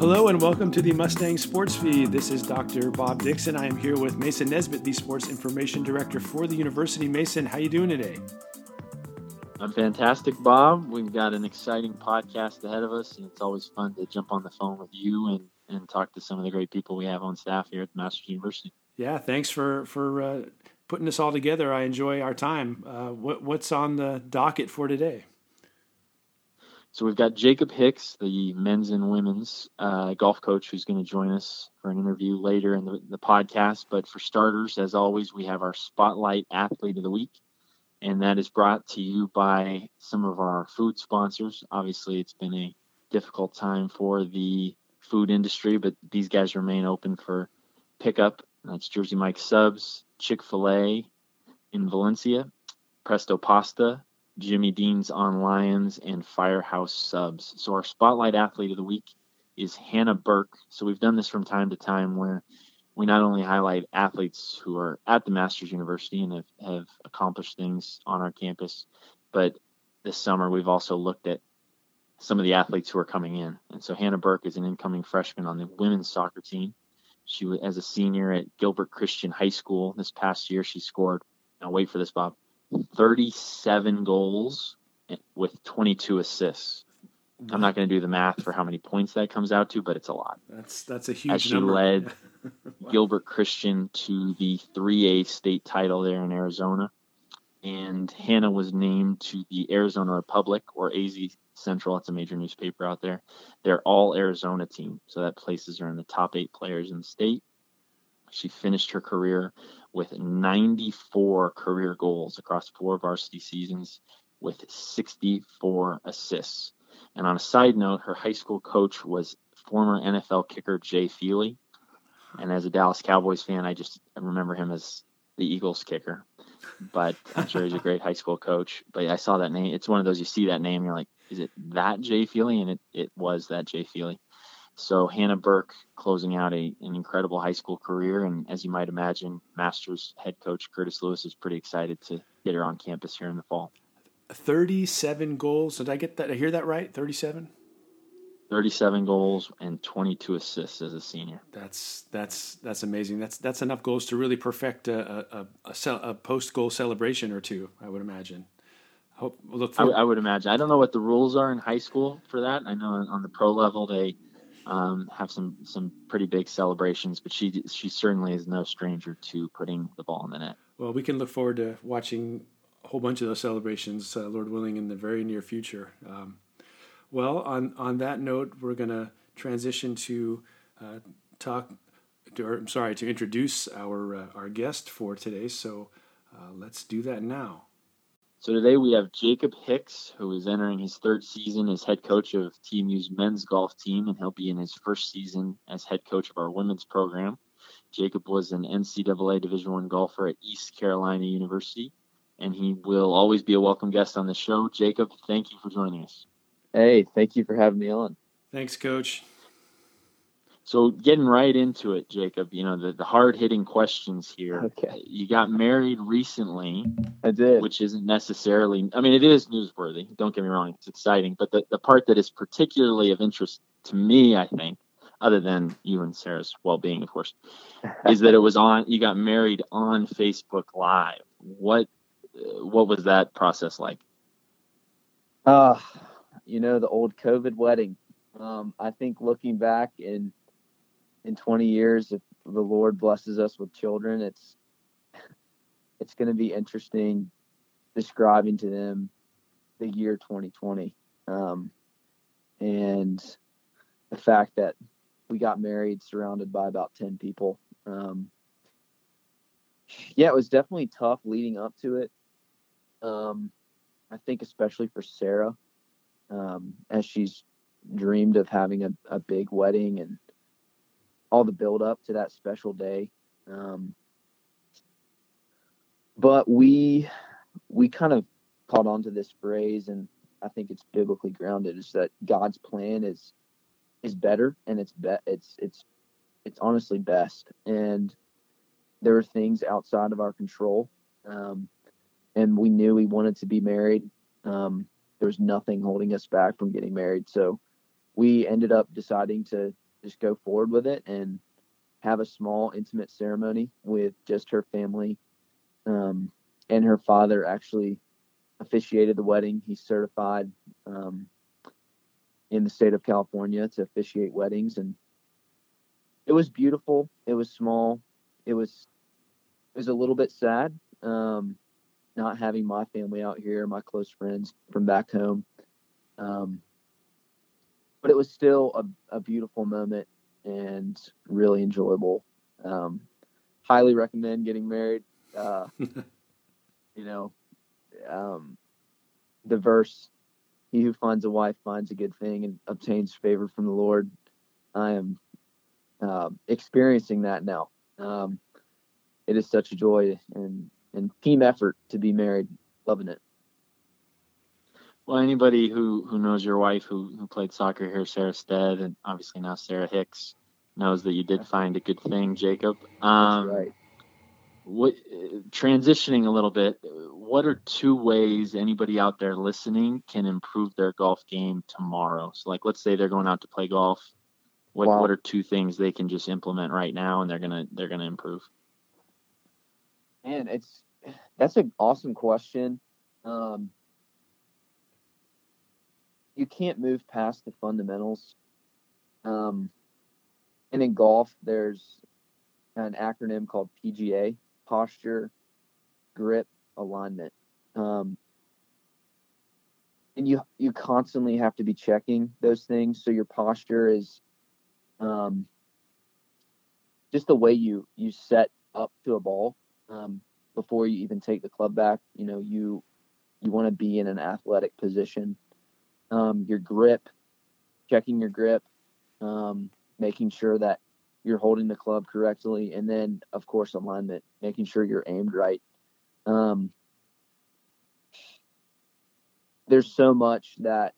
Hello and welcome to the Mustang Sports Feed. This is Dr. Bob Dixon. I am here with Mason Nesbitt, the Sports Information Director for the University. Mason, how you doing today? I'm fantastic, Bob. We've got an exciting podcast ahead of us, and it's always fun to jump on the phone with you and, and talk to some of the great people we have on staff here at the Masters University. Yeah, thanks for for uh, putting this all together. I enjoy our time. Uh, what, what's on the docket for today? So we've got Jacob Hicks, the men's and women's uh, golf coach, who's going to join us for an interview later in the, the podcast. But for starters, as always, we have our Spotlight Athlete of the Week, and that is brought to you by some of our food sponsors. Obviously, it's been a difficult time for the food industry, but these guys remain open for pickup. That's Jersey Mike Subs, Chick fil A in Valencia, Presto Pasta, Jimmy Dean's on Lyons, and Firehouse Subs. So our spotlight athlete of the week is Hannah Burke. So we've done this from time to time where we not only highlight athletes who are at the Masters University and have, have accomplished things on our campus, but this summer we've also looked at some of the athletes who are coming in. And so Hannah Burke is an incoming freshman on the women's soccer team. She was as a senior at Gilbert Christian High School this past year. She scored. Now wait for this, Bob. 37 goals with 22 assists. I'm not going to do the math for how many points that comes out to, but it's a lot. That's that's a huge As she number. led wow. Gilbert Christian to the 3A state title there in Arizona, and Hannah was named to the Arizona Republic or AZ Central. That's a major newspaper out there. They're all Arizona team, so that places her in the top eight players in the state. She finished her career with 94 career goals across four varsity seasons with 64 assists. And on a side note, her high school coach was former NFL kicker Jay Feely. And as a Dallas Cowboys fan, I just remember him as the Eagles kicker. But I'm sure he's a great high school coach. But I saw that name. It's one of those you see that name, you're like, is it that Jay Feely? And it, it was that Jay Feely. So Hannah Burke closing out a, an incredible high school career, and as you might imagine, Masters head coach Curtis Lewis is pretty excited to get her on campus here in the fall. 37 goals. Did I get that? Did I hear that right? 37. 37 goals and 22 assists as a senior. That's that's that's amazing. That's that's enough goals to really perfect a a, a, a post goal celebration or two. I would imagine. Hope look. I, I would imagine. I don't know what the rules are in high school for that. I know on the pro level they um, have some some pretty big celebrations, but she she certainly is no stranger to putting the ball in the net. Well, we can look forward to watching a whole bunch of those celebrations, uh, Lord willing, in the very near future. Um, well, on on that note, we're going to transition to uh, talk. To, or, I'm sorry to introduce our uh, our guest for today. So uh, let's do that now. So today we have Jacob Hicks, who is entering his third season as head coach of TMU's men's golf team, and he'll be in his first season as head coach of our women's program. Jacob was an NCAA Division One golfer at East Carolina University, and he will always be a welcome guest on the show. Jacob, thank you for joining us. Hey, thank you for having me on. Thanks, Coach. So getting right into it, Jacob, you know, the, the hard hitting questions here. Okay. You got married recently. I did. Which isn't necessarily I mean it is newsworthy, don't get me wrong, it's exciting. But the, the part that is particularly of interest to me, I think, other than you and Sarah's well being, of course, is that it was on you got married on Facebook Live. What what was that process like? Uh you know, the old COVID wedding. Um, I think looking back in in 20 years, if the Lord blesses us with children, it's it's going to be interesting describing to them the year 2020 um, and the fact that we got married surrounded by about 10 people. Um, yeah, it was definitely tough leading up to it. Um, I think especially for Sarah, um, as she's dreamed of having a, a big wedding and all the build up to that special day. Um, but we we kind of caught on to this phrase, and I think it's biblically grounded. Is that God's plan is is better, and it's be, it's it's it's honestly best. And there are things outside of our control, um, and we knew we wanted to be married. Um, there was nothing holding us back from getting married, so we ended up deciding to just go forward with it and have a small intimate ceremony with just her family. Um, and her father actually officiated the wedding. He's certified um, in the state of California to officiate weddings, and it was beautiful. It was small. It was it was a little bit sad um, not having my family out here, my close friends from back home. Um, but it was still a, a beautiful moment and really enjoyable. Um, highly recommend getting married. Uh, you know, um, the verse, "He who finds a wife finds a good thing and obtains favor from the Lord." I am uh, experiencing that now. Um, it is such a joy and and team effort to be married. Loving it. Well, anybody who, who knows your wife who, who played soccer here, Sarah Stead, and obviously now Sarah Hicks, knows that you did find a good thing, Jacob. Um, That's right. What transitioning a little bit? What are two ways anybody out there listening can improve their golf game tomorrow? So, like, let's say they're going out to play golf. What Wow. What are two things they can just implement right now, and they're gonna they're gonna improve? Man, it's that's an awesome question. Um, you can't move past the fundamentals. Um, and in golf, there's an acronym called PGA: posture, grip, alignment. Um, and you you constantly have to be checking those things. So your posture is um, just the way you you set up to a ball um, before you even take the club back. You know, you you want to be in an athletic position. Um, your grip, checking your grip, um, making sure that you're holding the club correctly, and then of course alignment, making sure you're aimed right. Um, there's so much that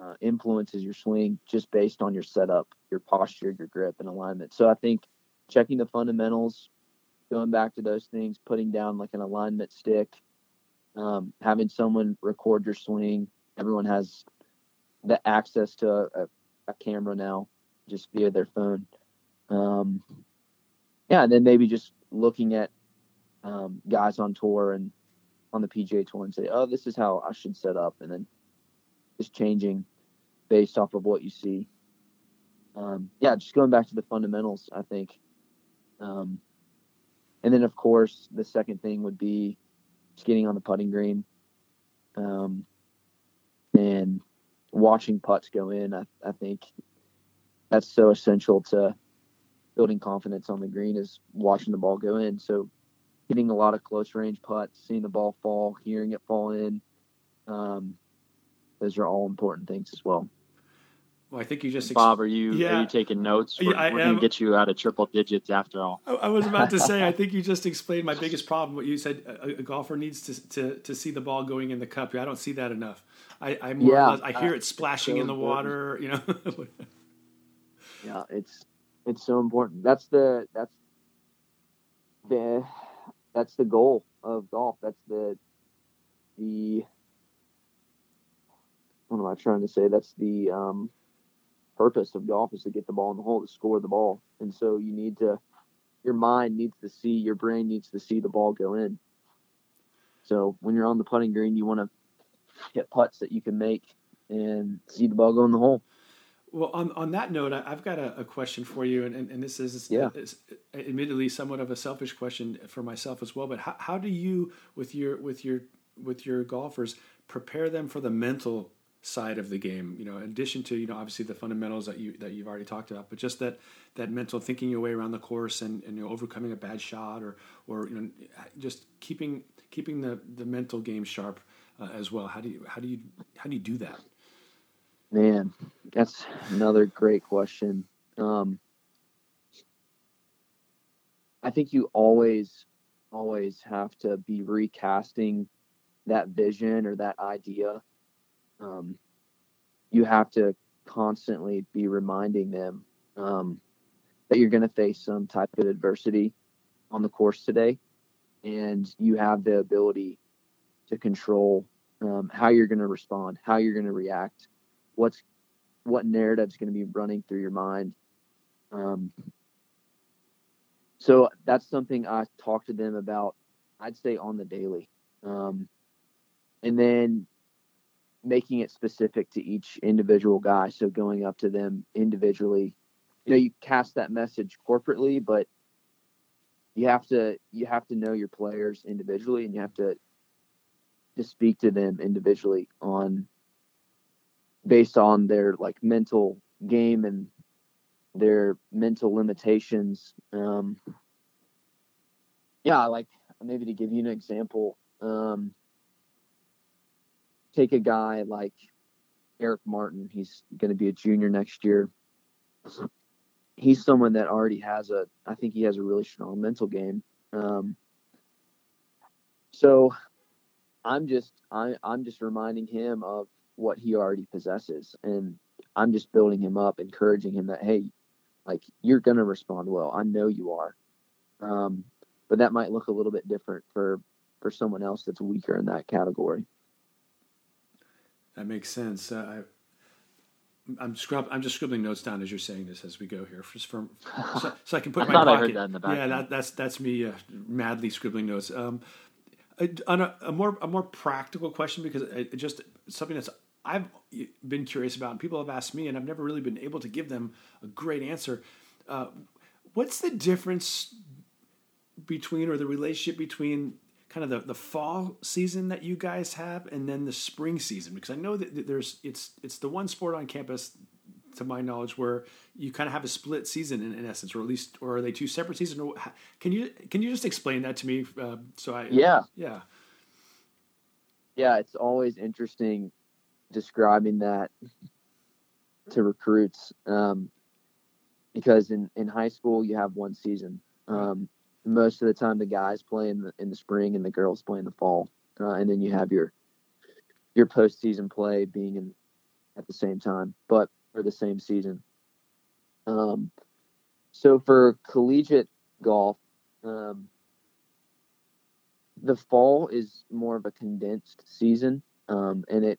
uh, influences your swing just based on your setup, your posture, your grip, and alignment. So I think checking the fundamentals, going back to those things, putting down like an alignment stick, um, having someone record your swing. Everyone has the access to a, a, camera now, just via their phone. Um, yeah, and then maybe just looking at um, guys on tour and on the PGA Tour and say, "Oh, this is how I should set up," and then just changing based off of what you see. Um, yeah, just going back to the fundamentals, I think. Um, and then, of course, the second thing would be just getting on the putting green um, and watching putts go in. I, I think that's so essential to building confidence on the green is watching the ball go in. So, getting a lot of close range putts, seeing the ball fall, hearing it fall in. Um, those are all important things as well. Well, I think you just ex- Bob, are you Yeah. are you taking notes? Yeah, We're, I we're gonna get you out of triple digits after all. I, I was about to say. I think you just explained my biggest problem. What you said, a, a golfer needs to, to to see the ball going in the cup. I don't see that enough. I I, Yeah, less, I hear uh, it splashing so in the important. water. You know. Yeah, it's it's so important. That's the that's the that's the goal of golf. That's the the what am I trying to say? That's the um, purpose of golf is to get the ball in the hole, to score the ball. And so you need to your mind needs to see, your brain needs to see the ball go in. So when you're on the putting green, you want to hit putts that you can make and see the ball go in the hole. Well, on, on that note, I, I've got a, a question for you, and, and, and this is, Yeah. is admittedly somewhat of a selfish question for myself as well. But how, how do you, with your with your with your golfers, prepare them for the mental side of the game? You know, in addition to you know obviously the fundamentals that you that you've already talked about, but just that that mental thinking your way around the course and, and you know, overcoming a bad shot or or you know just keeping keeping the, the mental game sharp uh, as well. How do you how do you how do you do that? Man, that's another great question. Um, I think you always, always have to be recasting that vision or that idea. Um, you have to constantly be reminding them um, that you're going to face some type of adversity on the course today, and you have the ability to control um, how you're going to respond, how you're going to react what's what narrative's going to be running through your mind. Um, so that's something I talk to them about. I'd say on the daily, um, and then making it specific to each individual guy. So going up to them individually, you know, you cast that message corporately, but you have to you have to know your players individually, and you have to to speak to them individually on based on their like mental game and their mental limitations. Um, yeah, like maybe to give you an example, um, take a guy like Eric Martin. He's going to be a junior next year. He's someone that already has a, I think he has a really strong mental game. Um, so I'm just, I, I'm just reminding him of what he already possesses, and I'm just building him up, encouraging him that hey, like you're going to respond well. I know you are. Um, but that might look a little bit different for for someone else that's weaker in that category. That makes sense. Uh, I, I'm scrub, I'm just scribbling notes down as you're saying this as we go here, just for, so, so I can put I my thought I pocket. heard that in the back yeah, that, that's that's me uh, madly scribbling notes. Um, a, on a, a more a more practical question because it, just something that's I've been curious about and people have asked me and I've never really been able to give them a great answer. Uh, what's the difference between or the relationship between kind of the, the fall season that you guys have and then the spring season because I know that there's it's it's the one sport on campus to my knowledge where you kind of have a split season in, in essence or at least or are they two separate seasons? Or can you can you just explain that to me uh, so I yeah. Yeah. Yeah it's always interesting describing that to recruits um, because in, in high school you have one season. Um, most of the time the guys play in the in the spring and the girls play in the fall, uh, and then you have your your postseason play being in at the same time, but for the same season. Um, so for collegiate golf, um, the fall is more of a condensed season, um, and it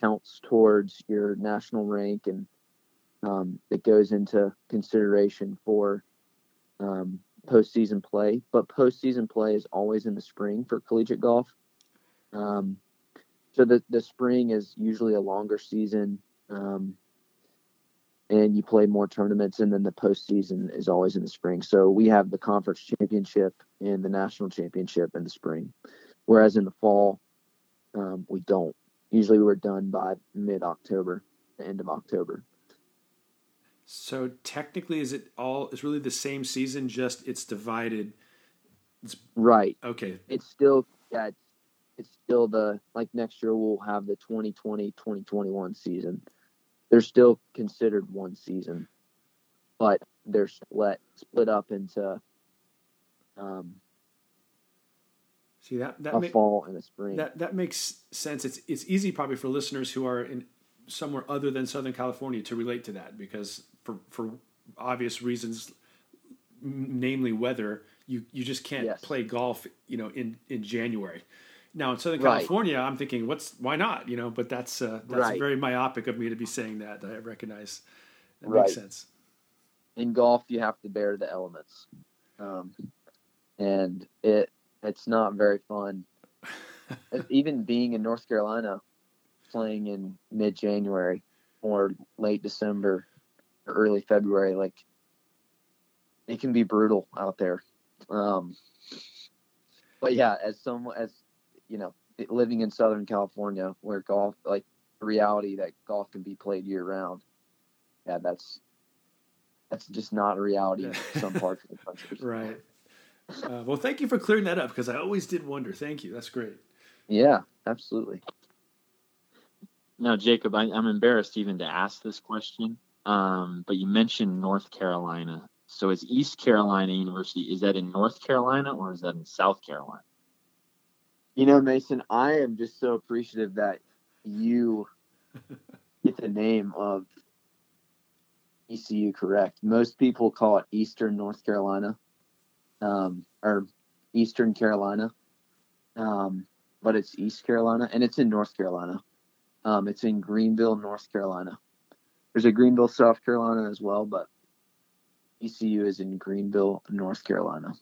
counts towards your national rank, and um, it goes into consideration for um, postseason play, but postseason play is always in the spring for collegiate golf. Um, so the the spring is usually a longer season, um, and you play more tournaments, and then the postseason is always in the spring. So we have the conference championship and the national championship in the spring, whereas in the fall um, we don't. Usually we're done by mid October, end of October. So technically, is it all? It's really the same season, just it's divided. It's, right. Okay. It's still yeah. It's, it's still the like next year we'll have the 2020 2021 season. They're still considered one season, but they're split split up into um, See that that a fall and a spring. That that makes sense. It's it's easy probably for listeners who are in somewhere other than Southern California to relate to that because for for obvious reasons, namely weather, you you just can't yes. play golf, you know, in in January. Now in Southern right. California, I'm thinking, what's why not? You know, but that's uh, that's right. very myopic of me to be saying that. I recognize. That right. makes sense. In golf, you have to bear the elements, um, and it it's not very fun. Even being in North Carolina, playing in mid January or late December or early February, like it can be brutal out there. Um, but yeah, as someone as you know, living in Southern California where golf like the reality that golf can be played year round. Yeah, that's that's just not a reality in some parts of the country. Right. Uh, well, thank you for clearing that up because I always did wonder. Thank you. That's great. Yeah, absolutely. Now, Jacob, I, am embarrassed even to ask this question, um, but you mentioned North Carolina. So is East Carolina University, is that in North Carolina or is that in South Carolina? You know, Mason, I am just so appreciative that you get the name of ECU correct. Most people call it Eastern North Carolina um, or Eastern Carolina, um, but it's East Carolina and it's in North Carolina. Um, it's in Greenville, North Carolina. there's a Greenville, South Carolina as well, but ECU is in Greenville, North Carolina.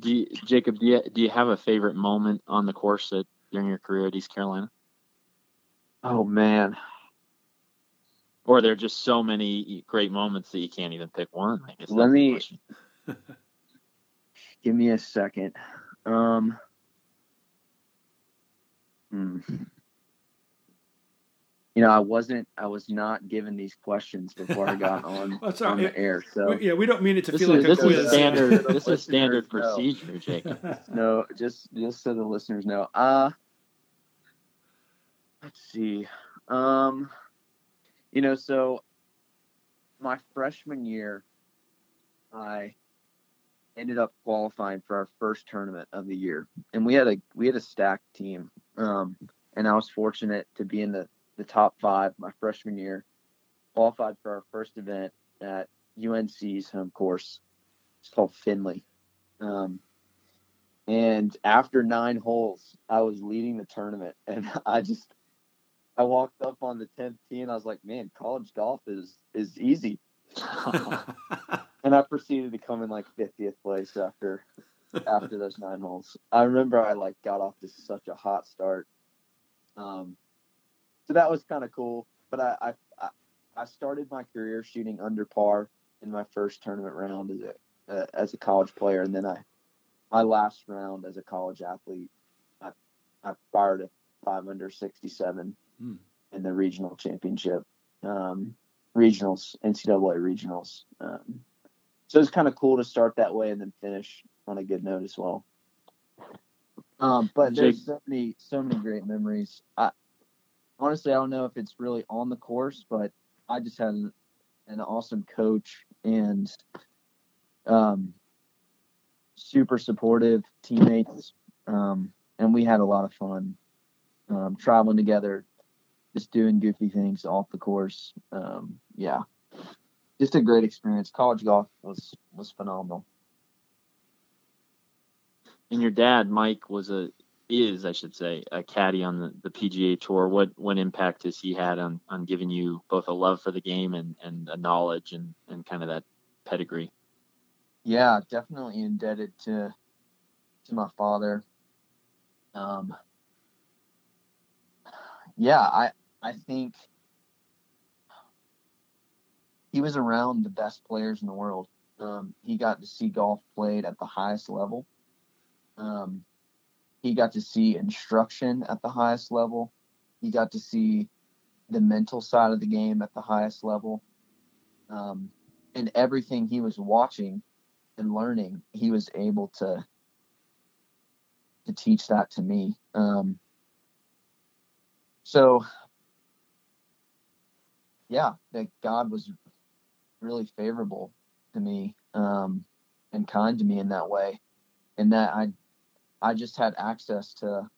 Do you, Jacob, do you, do you have a favorite moment on the course that during your career at East Carolina? Oh man. Or there are just so many great moments that you can't even pick one. I guess Let me give me a second. Um, hmm. You know, I wasn't. I was not given these questions before I got on, That's on the air. So We- yeah, we don't mean it to This feel is, like this a quiz. is standard. This is standard listeners know. procedure, Jacob. no, just just so the listeners know. Uh let's see. Um you know, so my freshman year I ended up qualifying for our first tournament of the year. And we had a we had a stacked team. Um and I was fortunate to be in the the top 5 my freshman year. Qualified for our first event at UNC's home course. It's called Finley. Um and after nine holes, I was leading the tournament, and I just I walked up on the tenth tee, and I was like, "Man, college golf is is easy." And I proceeded to come in like fiftieth place after after those nine holes. I remember I like got off to such a hot start. Um, so that was kind of cool. But I, I I started my career shooting under par in my first tournament round as a uh, as a college player, and then I my last round as a college athlete, I, I fired a five under 67 Hmm. in the regional championship, um, regionals, NCAA regionals. Um, so it's kind of cool to start that way and then finish on a good note as well. Um, but there's so many, so many great memories. I honestly, I don't know if it's really on the course, but I just had an, an awesome coach and um, super supportive teammates, um, and we had a lot of fun um, traveling together, just doing goofy things off the course. Um, yeah, just a great experience. College golf was was phenomenal. And your dad, Mike, was a is I should say a caddy on the, the PGA Tour. What what impact has he had on on giving you both a love for the game and and a knowledge and and kind of that pedigree? Yeah, definitely indebted to to my father. Um, yeah, I I think he was around the best players in the world. Um, he got to see golf played at the highest level. Um, he got to see instruction at the highest level. He got to see the mental side of the game at the highest level. Um, and everything he was watching and learning, he was able to to teach that to me. Um, so, yeah, that God was really favorable to me um, and kind to me in that way, and that I I just had access to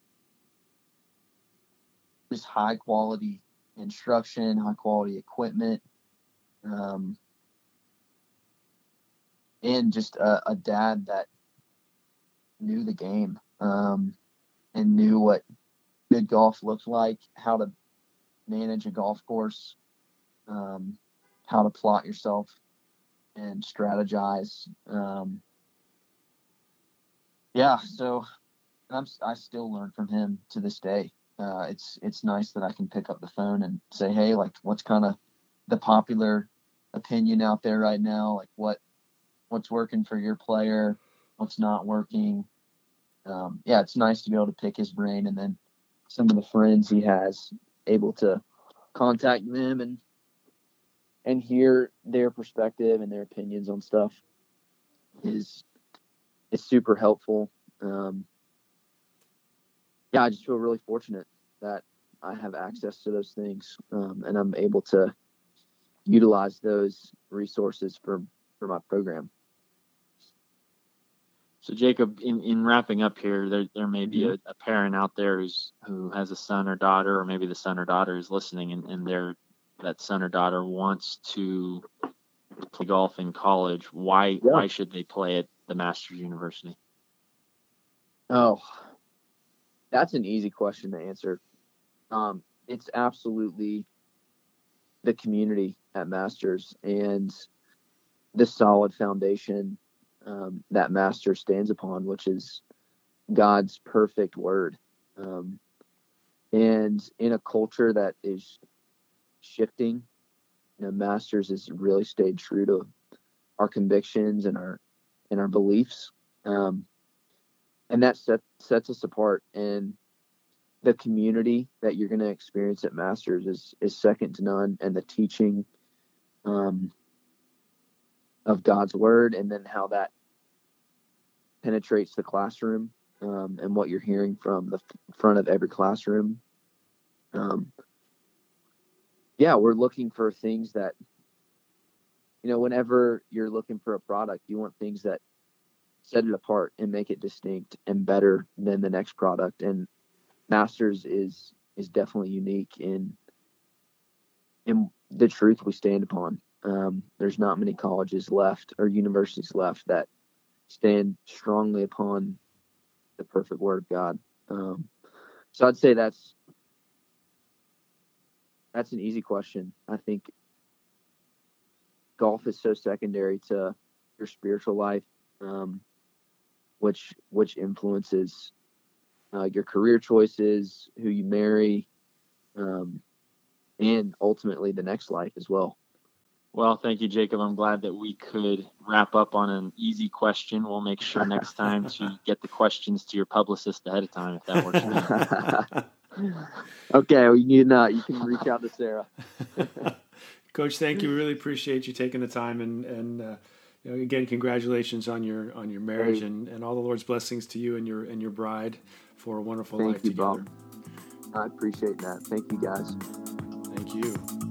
just high quality instruction, high quality equipment. Um, and just a, a dad that knew the game um, and knew what good golf looked like, how to manage a golf course, um, how to plot yourself and strategize. Um, yeah, so I'm, I still learn from him to this day. Uh, it's it's nice that I can pick up the phone and say, hey, like, what's kind of the popular opinion out there right now? Like, what what's working for your player, what's not working. Um, yeah, it's nice to be able to pick his brain, and then some of the friends he has able to contact them and and hear their perspective and their opinions on stuff is is super helpful. Um, yeah, I just feel really fortunate that I have access to those things, um, and I'm able to utilize those resources for for my program. So Jacob, in, in wrapping up here, there there may be a, a parent out there who's who has a son or daughter, or maybe the son or daughter is listening, and, and their that son or daughter wants to play golf in college. Why Yeah. why should they play at the Masters University? Oh, that's an easy question to answer. Um, it's absolutely the community at Masters and the solid foundation um, that Master stands upon, which is God's perfect word. Um, and in a culture that is shifting, you know, Masters has really stayed true to our convictions and our and our beliefs, um, and that set, sets us apart. And the community that you're going to experience at Masters is is second to none, and the teaching um, of God's word, and then how that penetrates the classroom um, and what you're hearing from the front of every classroom. Um, yeah, we're looking for things that, you know, whenever you're looking for a product, you want things that set it apart and make it distinct and better than the next product. And Masters is is definitely unique in in the truth we stand upon. Um, there's not many colleges left or universities left that stand strongly upon the perfect word of God. Um, so I'd say that's that's an easy question. I think golf is so secondary to your spiritual life, um, which which influences uh, your career choices, who you marry, um, and ultimately the next life as well. Well, thank you, Jacob. I'm glad that we could wrap up on an easy question. We'll make sure next time to get the questions to your publicist ahead of time if that works. okay, well, you not. You can reach out to Sarah. Coach, thank you. We really appreciate you taking the time and and uh, you know, again, congratulations on your on your marriage and, and all the Lord's blessings to you and your and your bride for a wonderful thank life you, together. Bob. I appreciate that. Thank you, guys. Thank you.